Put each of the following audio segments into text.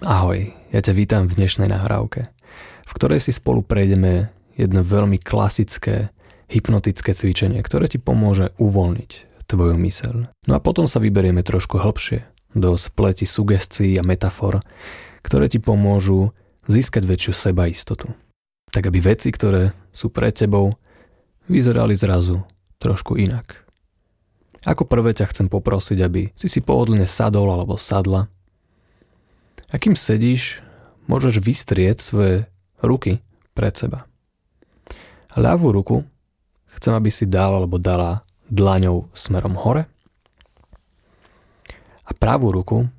Ahoj, ja ťa vítam v dnešnej nahrávke, v ktorej si spolu prejdeme jedno veľmi klasické hypnotické cvičenie, ktoré ti pomôže uvoľniť tvoju myseľ. No a potom sa vyberieme trošku hlbšie do spleti sugestií a metafor, ktoré ti pomôžu získať väčšiu sebaistotu. Tak aby veci, ktoré sú pred tebou, vyzerali zrazu trošku inak. Ako prvé ťa chcem poprosiť, aby si si pohodlne sadol alebo sadla a kým sedíš, môžeš vystrieť svoje ruky pred seba. Ľavú ruku chcem, aby si dal alebo dala dlaňou smerom hore. A pravú ruku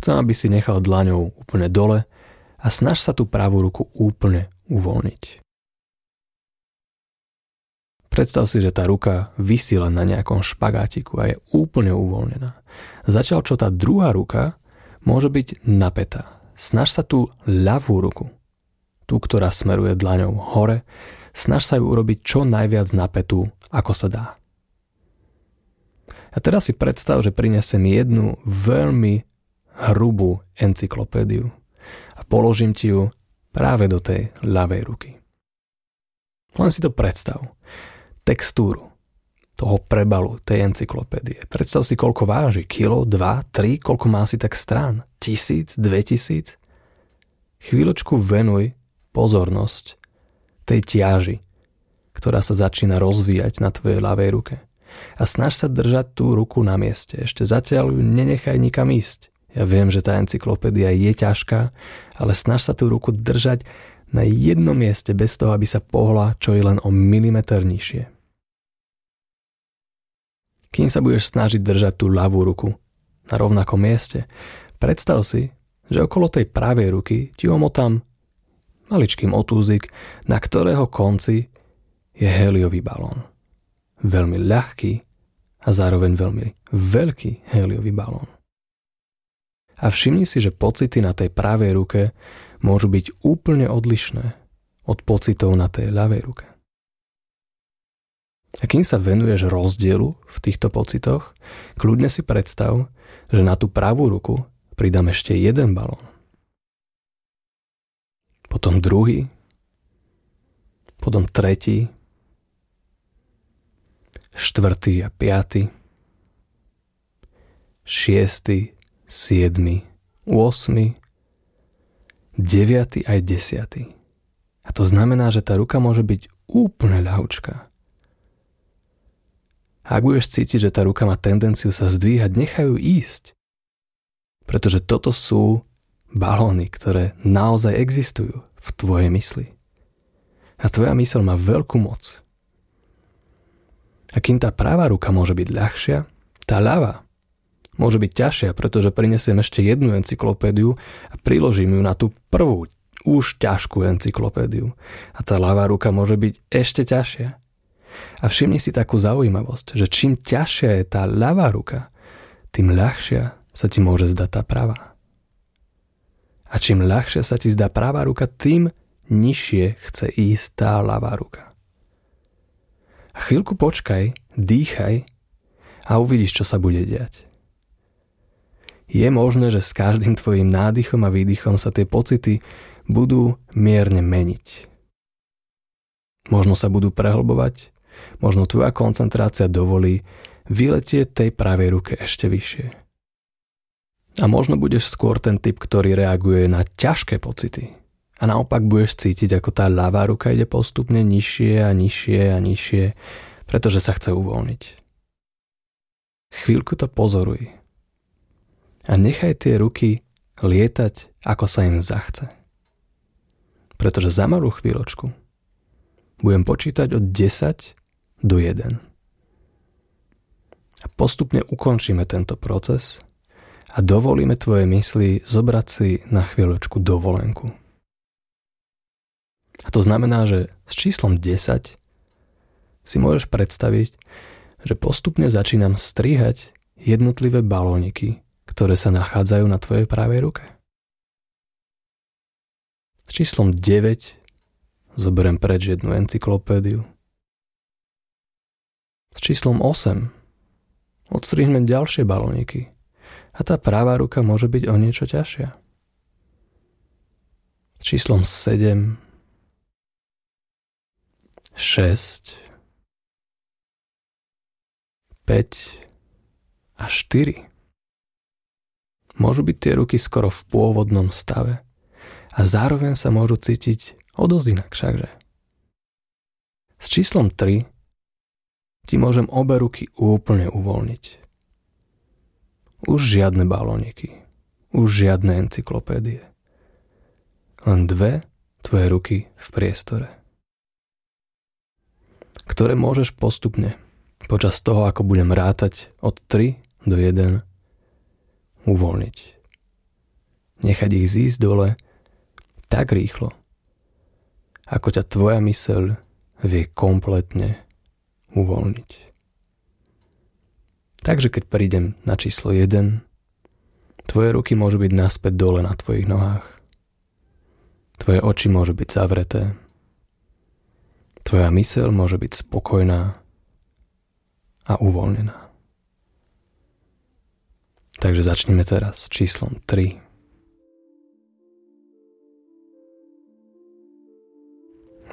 chcem, aby si nechal dlaňou úplne dole a snaž sa tú pravú ruku úplne uvoľniť. Predstav si, že tá ruka vysí na nejakom špagátiku a je úplne uvoľnená. Začal čo tá druhá ruka môže byť napätá. Snaž sa tú ľavú ruku, tú, ktorá smeruje dlaňou hore, snaž sa ju urobiť čo najviac napätú, ako sa dá. A teraz si predstav, že prinesem jednu veľmi hrubú encyklopédiu a položím ti ju práve do tej ľavej ruky. Len si to predstav. Textúru, toho prebalu tej encyklopédie. Predstav si, koľko váži. Kilo, dva, tri, koľko má si tak strán? Tisíc, dve tisíc? Chvíľočku venuj pozornosť tej ťaži, ktorá sa začína rozvíjať na tvojej ľavej ruke. A snaž sa držať tú ruku na mieste. Ešte zatiaľ ju nenechaj nikam ísť. Ja viem, že tá encyklopédia je ťažká, ale snaž sa tú ruku držať na jednom mieste bez toho, aby sa pohla čo je len o milimeter nižšie kým sa budeš snažiť držať tú ľavú ruku na rovnakom mieste. Predstav si, že okolo tej pravej ruky ti omotám maličký motúzik, na ktorého konci je heliový balón. Veľmi ľahký a zároveň veľmi veľký heliový balón. A všimni si, že pocity na tej pravej ruke môžu byť úplne odlišné od pocitov na tej ľavej ruke. A kým sa venuješ rozdielu v týchto pocitoch, kľudne si predstav, že na tú pravú ruku pridám ešte jeden balón. Potom druhý, potom tretí, štvrtý a piatý, šiestý, siedmy, osmy, deviatý aj desiatý. A to znamená, že tá ruka môže byť úplne ľahučká. Ak budeš cítiť, že tá ruka má tendenciu sa zdvíhať, nechajú ísť. Pretože toto sú balóny, ktoré naozaj existujú v tvojej mysli. A tvoja mysl má veľkú moc. A kým tá pravá ruka môže byť ľahšia, tá ľava môže byť ťažšia, pretože prinesiem ešte jednu encyklopédiu a priložím ju na tú prvú, už ťažkú encyklopédiu. A tá ľavá ruka môže byť ešte ťažšia. A všimni si takú zaujímavosť, že čím ťažšia je tá ľavá ruka, tým ľahšia sa ti môže zdať tá pravá. A čím ľahšia sa ti zdá pravá ruka, tým nižšie chce ísť tá ľavá ruka. A chvíľku počkaj, dýchaj a uvidíš, čo sa bude diať. Je možné, že s každým tvojim nádychom a výdychom sa tie pocity budú mierne meniť. Možno sa budú prehlbovať, Možno tvoja koncentrácia dovolí vyletieť tej pravej ruke ešte vyššie. A možno budeš skôr ten typ, ktorý reaguje na ťažké pocity. A naopak budeš cítiť, ako tá ľavá ruka ide postupne nižšie a nižšie a nižšie, pretože sa chce uvoľniť. Chvíľku to pozoruj. A nechaj tie ruky lietať, ako sa im zachce. Pretože za malú chvíľočku budem počítať od 10 do 1. A postupne ukončíme tento proces a dovolíme tvoje mysli zobrať si na chvíľočku dovolenku. A to znamená, že s číslom 10 si môžeš predstaviť, že postupne začínam strihať jednotlivé balóniky, ktoré sa nachádzajú na tvojej pravej ruke. S číslom 9 zoberiem preč jednu encyklopédiu, s číslom 8 odstrihnem ďalšie balóniky a tá pravá ruka môže byť o niečo ťažšia. číslom 7, 6, 5 a 4. Môžu byť tie ruky skoro v pôvodnom stave a zároveň sa môžu cítiť o dosť inak všakže. S číslom 3 ti môžem obe ruky úplne uvoľniť. Už žiadne balóniky, už žiadne encyklopédie. Len dve tvoje ruky v priestore. Ktoré môžeš postupne počas toho, ako budem rátať od 3 do 1 uvoľniť. Nechať ich zísť dole tak rýchlo, ako ťa tvoja myseľ vie kompletne uvoľniť. Takže keď prídem na číslo 1, tvoje ruky môžu byť naspäť dole na tvojich nohách. Tvoje oči môžu byť zavreté. Tvoja myseľ môže byť spokojná a uvoľnená. Takže začneme teraz s číslom 3.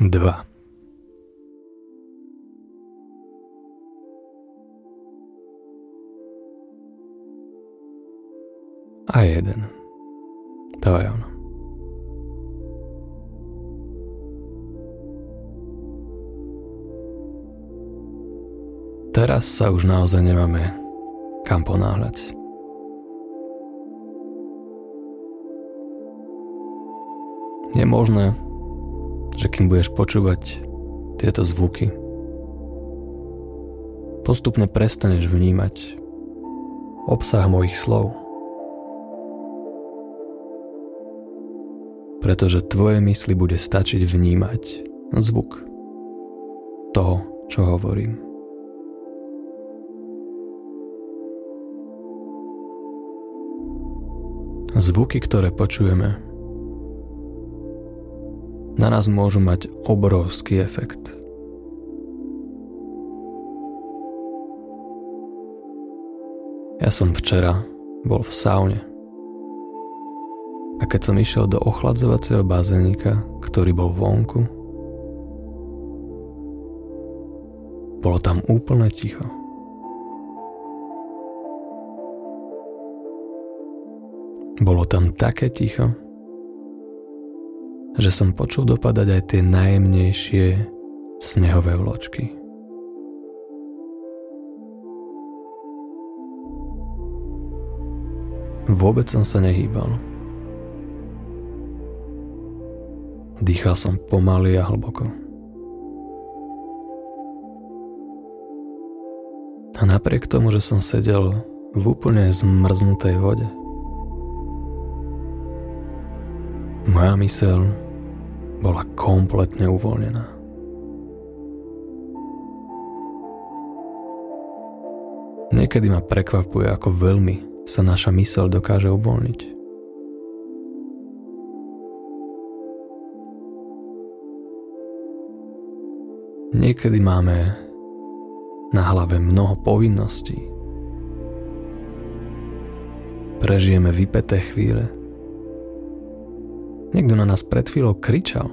Dva. A jeden. To je ono. Teraz sa už naozaj nemáme kam ponáhľať. Je možné, že kým budeš počúvať tieto zvuky, postupne prestaneš vnímať obsah mojich slov. Pretože tvoje mysli bude stačiť vnímať zvuk toho, čo hovorím. Zvuky, ktoré počujeme, na nás môžu mať obrovský efekt. Ja som včera bol v saune. Keď som išiel do ochladzovacieho bazénika, ktorý bol vonku, bolo tam úplne ticho. Bolo tam také ticho, že som počul dopadať aj tie najjemnejšie snehové vločky. Vôbec som sa nehýbal. Dýchal som pomaly a hlboko. A napriek tomu, že som sedel v úplne zmrznutej vode, moja myseľ bola kompletne uvoľnená. Niekedy ma prekvapuje, ako veľmi sa naša myseľ dokáže uvoľniť. Niekedy máme na hlave mnoho povinností. Prežijeme vypeté chvíle, Niekto na nás pred chvíľou kričal.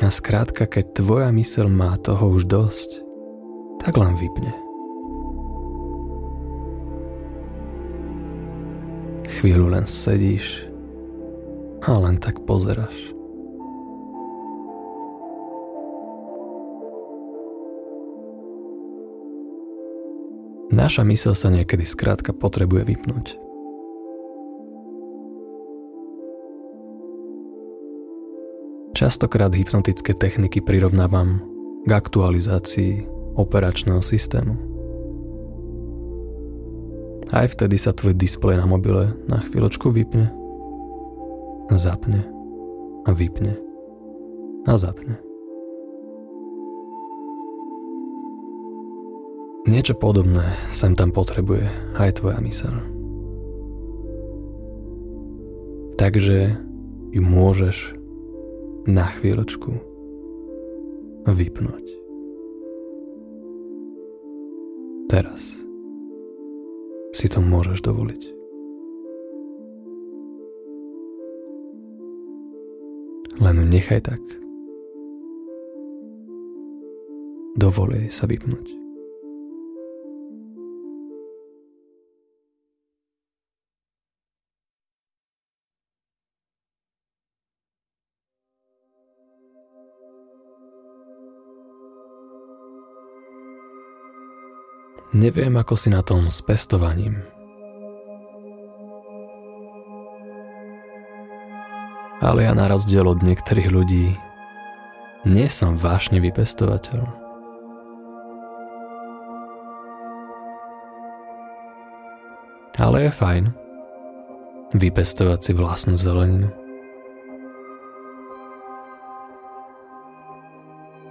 A skrátka, keď tvoja mysel má toho už dosť, tak len vypne. Chvíľu len sedíš a len tak pozeráš. Naša mysel sa niekedy skrátka potrebuje vypnúť. Častokrát hypnotické techniky prirovnávam k aktualizácii operačného systému. Aj vtedy sa tvoj displej na mobile na chvíľočku vypne, zapne a vypne a zapne. Niečo podobné sem tam potrebuje aj tvoja myseľ. Takže ju môžeš na chvíľočku vypnúť. Teraz si to môžeš dovoliť. Len nechaj tak. Dovol jej sa vypnúť. Neviem, ako si na tom s pestovaním. Ale ja na rozdiel od niektorých ľudí nie som vášne vypestovateľ. Ale je fajn vypestovať si vlastnú zeleninu.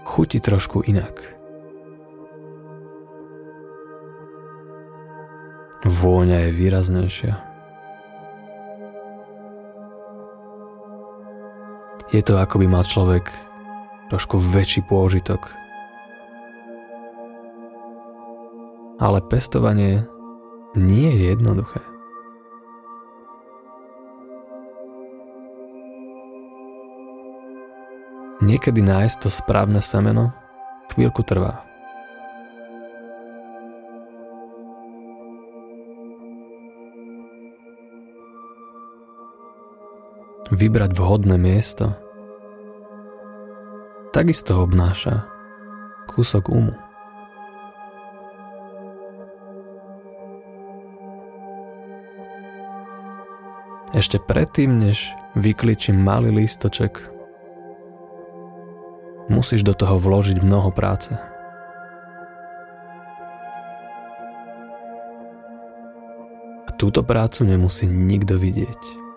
Chutí trošku inak – Vôňa je výraznejšia. Je to ako by mal človek trošku väčší pôžitok. Ale pestovanie nie je jednoduché. Niekedy nájsť to správne semeno chvíľku trvá. Vybrať vhodné miesto, takisto obnáša kúsok umu. Ešte predtým, než vykličím malý lístoček, musíš do toho vložiť mnoho práce. A túto prácu nemusí nikto vidieť.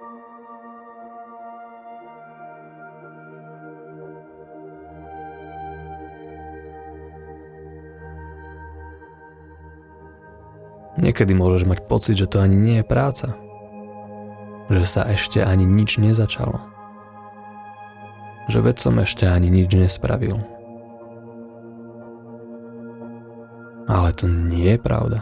Niekedy môžeš mať pocit, že to ani nie je práca. Že sa ešte ani nič nezačalo. Že veď som ešte ani nič nespravil. Ale to nie je pravda.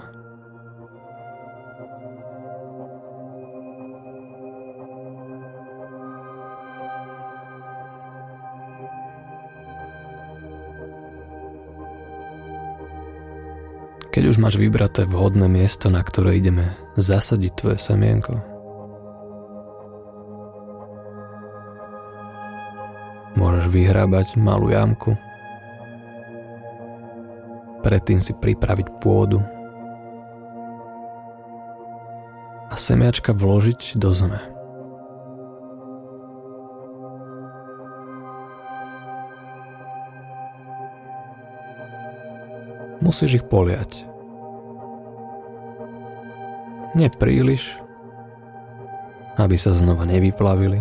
Keď už máš vybraté vhodné miesto, na ktoré ideme zasadiť tvoje semienko, môžeš vyhrábať malú jamku, predtým si pripraviť pôdu. A semiačka vložiť do zeme. Musíš ich poliať. Nie príliš, aby sa znova nevyplavili,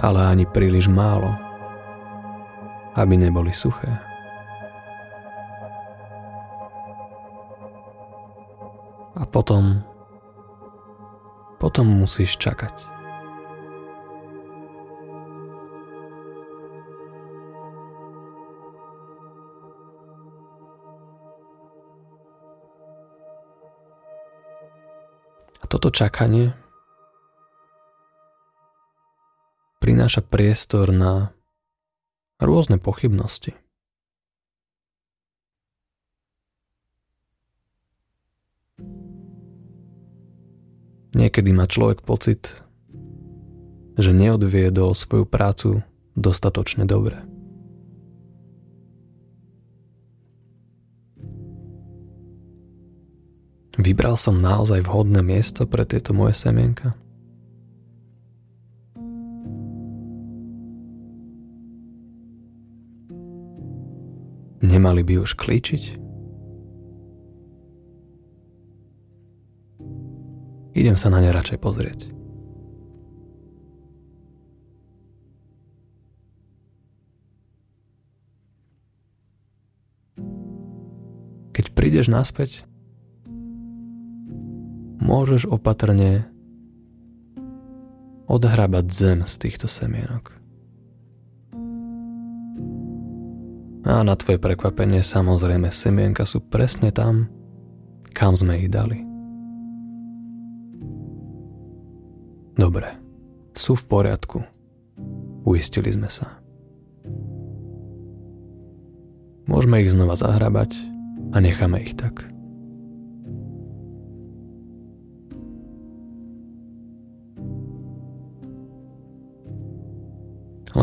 ale ani príliš málo, aby neboli suché. A potom, potom musíš čakať. Toto čakanie prináša priestor na rôzne pochybnosti. Niekedy má človek pocit, že neodviedol svoju prácu dostatočne dobre. Vybral som naozaj vhodné miesto pre tieto moje semienka? Nemali by už klíčiť? Idem sa na ne radšej pozrieť. Keď prídeš naspäť, môžeš opatrne odhrabať zem z týchto semienok. A na tvoje prekvapenie samozrejme semienka sú presne tam, kam sme ich dali. Dobre, sú v poriadku. Uistili sme sa. Môžeme ich znova zahrabať a necháme ich tak.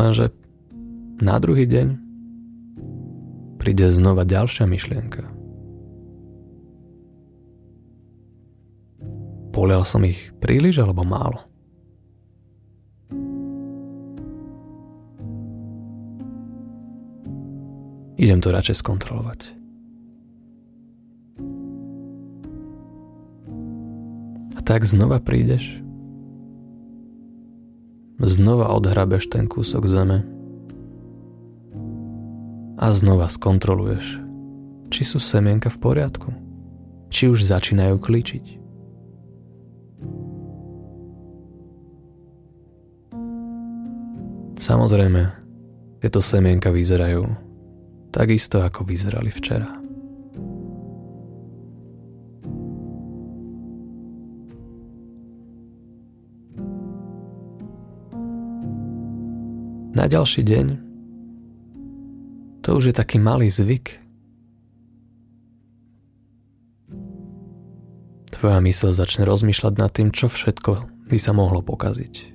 Lenže na druhý deň príde znova ďalšia myšlienka. Polial som ich príliš alebo málo? Idem to radšej skontrolovať. A tak znova prídeš, znova odhrabeš ten kúsok zeme a znova skontroluješ, či sú semienka v poriadku, či už začínajú klíčiť. Samozrejme, tieto semienka vyzerajú takisto ako vyzerali včera. Na ďalší deň to už je taký malý zvyk. Tvoja mysl začne rozmýšľať nad tým, čo všetko by sa mohlo pokaziť.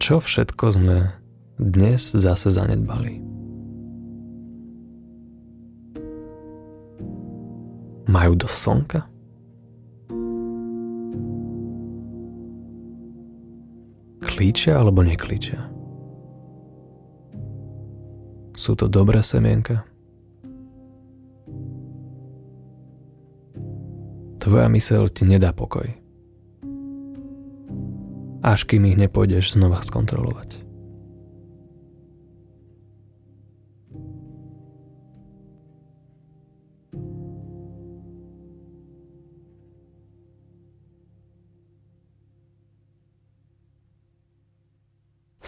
Čo všetko sme dnes zase zanedbali. Majú dosť slnka? Klíčia alebo neklíčia? Sú to dobré semienka? Tvoja myseľ ti nedá pokoj. Až kým ich nepôjdeš znova skontrolovať.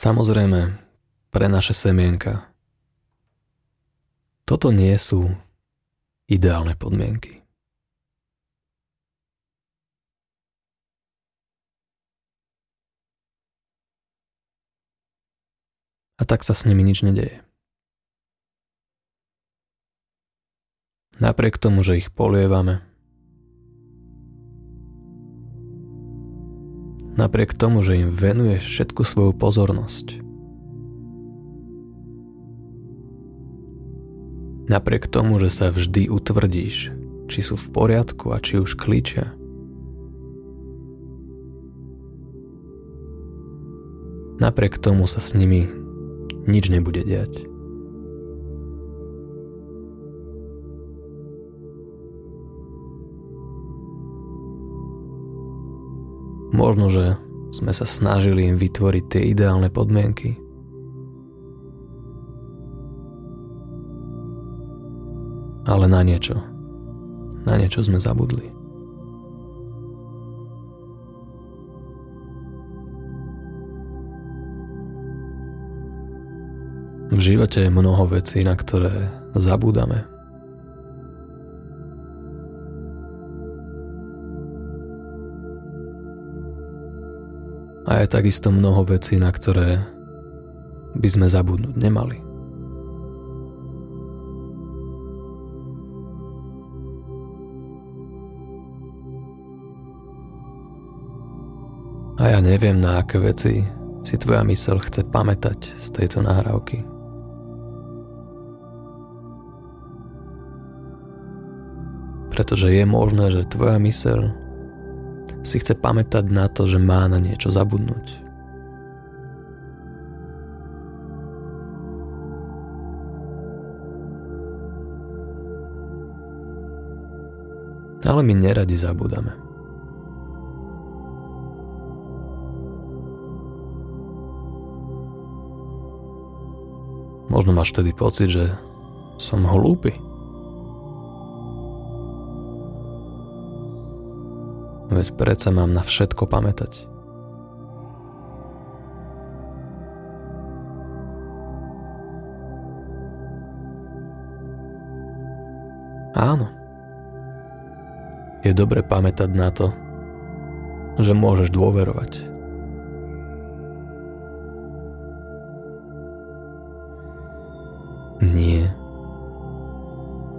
Samozrejme, pre naše semienka. Toto nie sú ideálne podmienky. A tak sa s nimi nič nedeje. Napriek tomu, že ich polievame, napriek tomu, že im venuješ všetku svoju pozornosť. Napriek tomu, že sa vždy utvrdíš, či sú v poriadku a či už klíčia. Napriek tomu sa s nimi nič nebude diať. Možno, že sme sa snažili im vytvoriť tie ideálne podmienky. Ale na niečo. Na niečo sme zabudli. V živote je mnoho vecí, na ktoré zabúdame. A je takisto mnoho vecí, na ktoré by sme zabudnúť nemali. A ja neviem, na aké veci si tvoja mysel chce pamätať z tejto nahrávky. Pretože je možné, že tvoja mysel si chce pamätať na to, že má na niečo zabudnúť. Ale my neradi zabúdame. Možno máš vtedy pocit, že som hlúpy. Veď predsa mám na všetko pamätať. Áno. Je dobre pamätať na to, že môžeš dôverovať. Nie.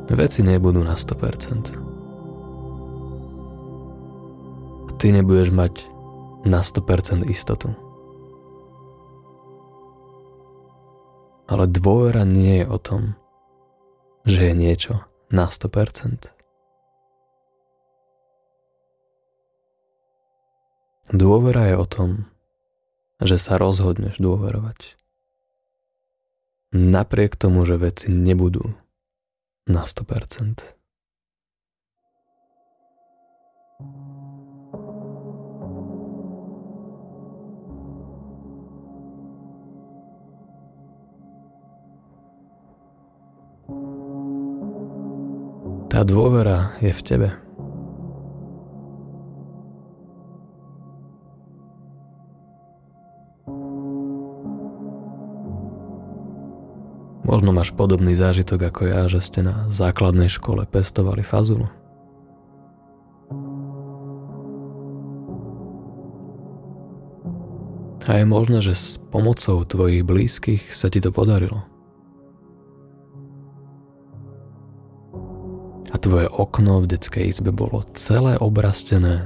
Veci nebudú na 100%. Ty nebudeš mať na 100% istotu. Ale dôvera nie je o tom, že je niečo na 100%. Dôvera je o tom, že sa rozhodneš dôverovať. Napriek tomu, že veci nebudú na 100%. Tá dôvera je v tebe. Možno máš podobný zážitok ako ja, že ste na základnej škole pestovali fazulu. A je možné, že s pomocou tvojich blízkych sa ti to podarilo. Tvoje okno v detskej izbe bolo celé obrastené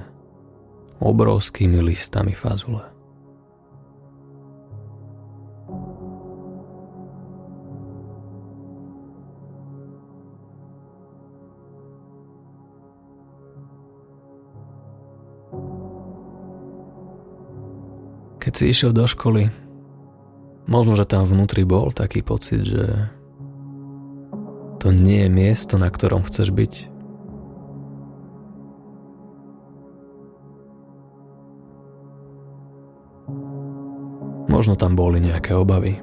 obrovskými listami fazule. Keď si išiel do školy, možno, že tam vnútri bol taký pocit, že to nie je miesto, na ktorom chceš byť. Možno tam boli nejaké obavy.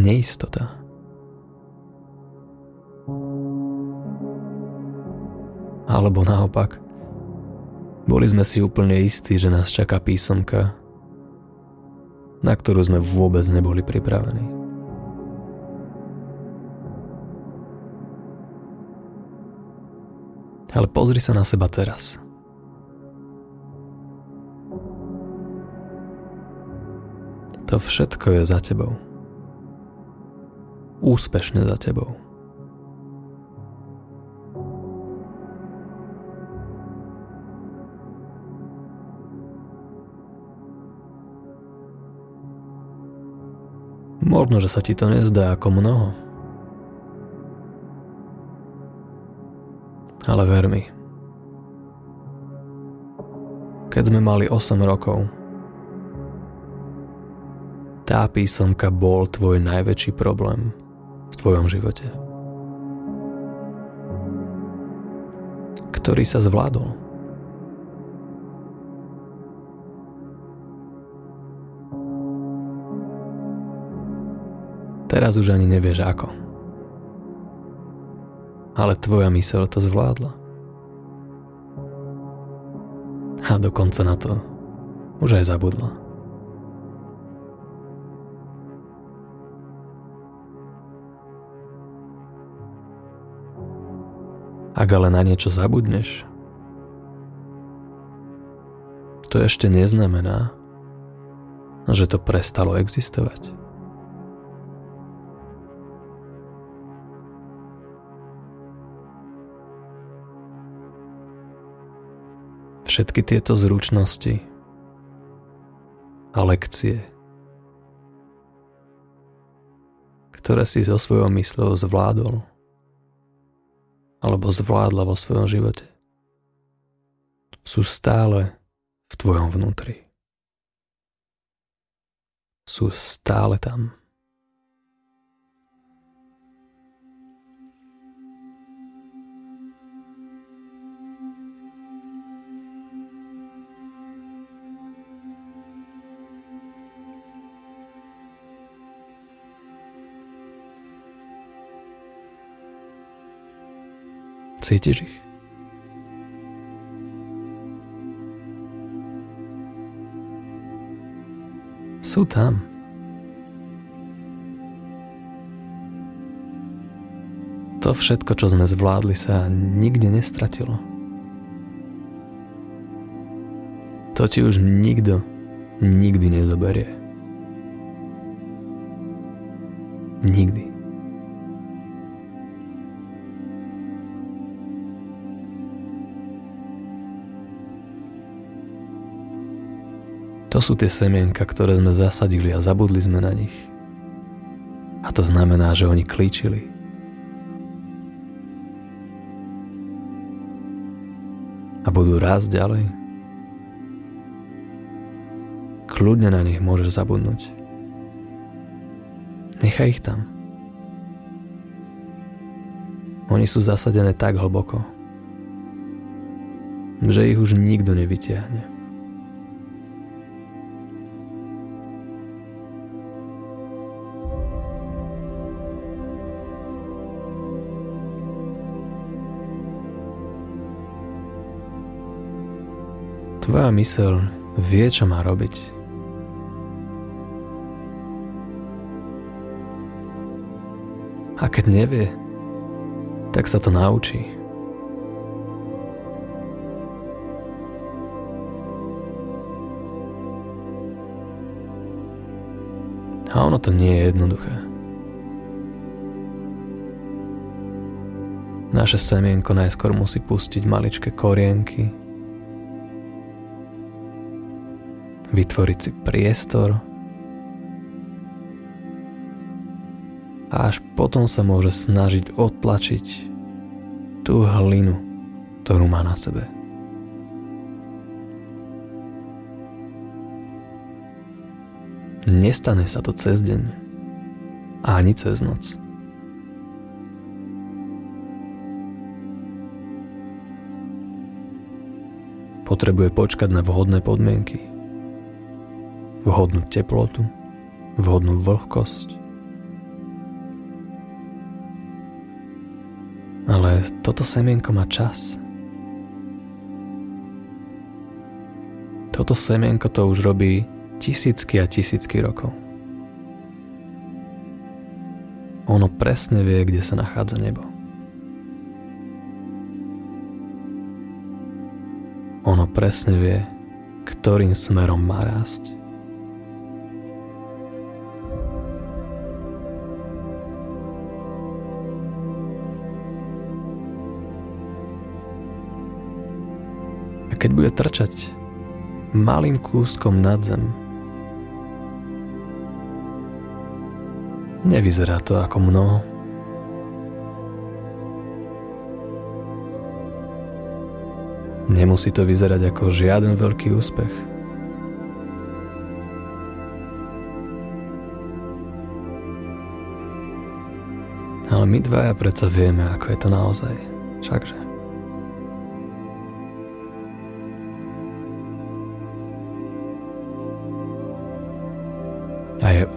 Neistota. Alebo naopak, boli sme si úplne istí, že nás čaká písomka, na ktorú sme vôbec neboli pripravení. Ale pozri sa na seba teraz. To všetko je za tebou. Úspešne za tebou. Možno, že sa ti to nezdá ako mnoho. Ale ver. Keď sme mali 8 rokov, tá písomka bol tvoj najväčší problém v tvojom živote. Ktorý sa zvládol. Teraz už ani nevieš ako ale tvoja myseľ to zvládla. A dokonca na to už aj zabudla. Ak ale na niečo zabudneš, to ešte neznamená, že to prestalo existovať. Všetky tieto zručnosti a lekcie, ktoré si so svojou mysľou zvládol alebo zvládla vo svojom živote, sú stále v tvojom vnútri. Sú stále tam. Cítiš ich? Sú tam. To všetko, čo sme zvládli, sa nikde nestratilo. To ti už nikto nikdy nezoberie. Nikdy. To sú tie semienka, ktoré sme zasadili a zabudli sme na nich. A to znamená, že oni klíčili. A budú rásť ďalej. Kľudne na nich môžeš zabudnúť. Nechaj ich tam. Oni sú zasadené tak hlboko, že ich už nikto nevytiahne. Tvoja mysel vie, čo má robiť. A keď nevie, tak sa to naučí. A ono to nie je jednoduché. Naše semienko najskôr musí pustiť maličké korienky, vytvoriť si priestor a až potom sa môže snažiť odtlačiť tú hlinu, ktorú má na sebe. Nestane sa to cez deň ani cez noc. Potrebuje počkať na vhodné podmienky vhodnú teplotu, vhodnú vlhkosť. Ale toto semienko má čas. Toto semienko to už robí tisícky a tisícky rokov. Ono presne vie, kde sa nachádza nebo. Ono presne vie, ktorým smerom má rásť. Keď bude trčať malým kúskom nad zem. Nevyzerá to ako mnoho. Nemusí to vyzerať ako žiaden veľký úspech. Ale my dvaja predsa vieme, ako je to naozaj. Všakže.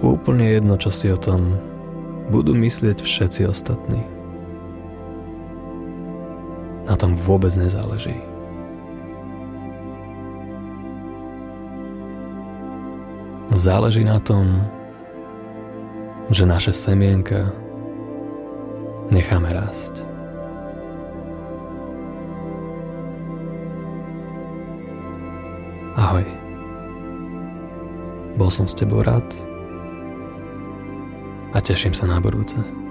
Úplne jedno, čo si o tom budú myslieť všetci ostatní. Na tom vôbec nezáleží. Záleží na tom, že naše semienka necháme rásť. Ahoj. Bol som s tebou rád a teším sa na budúce.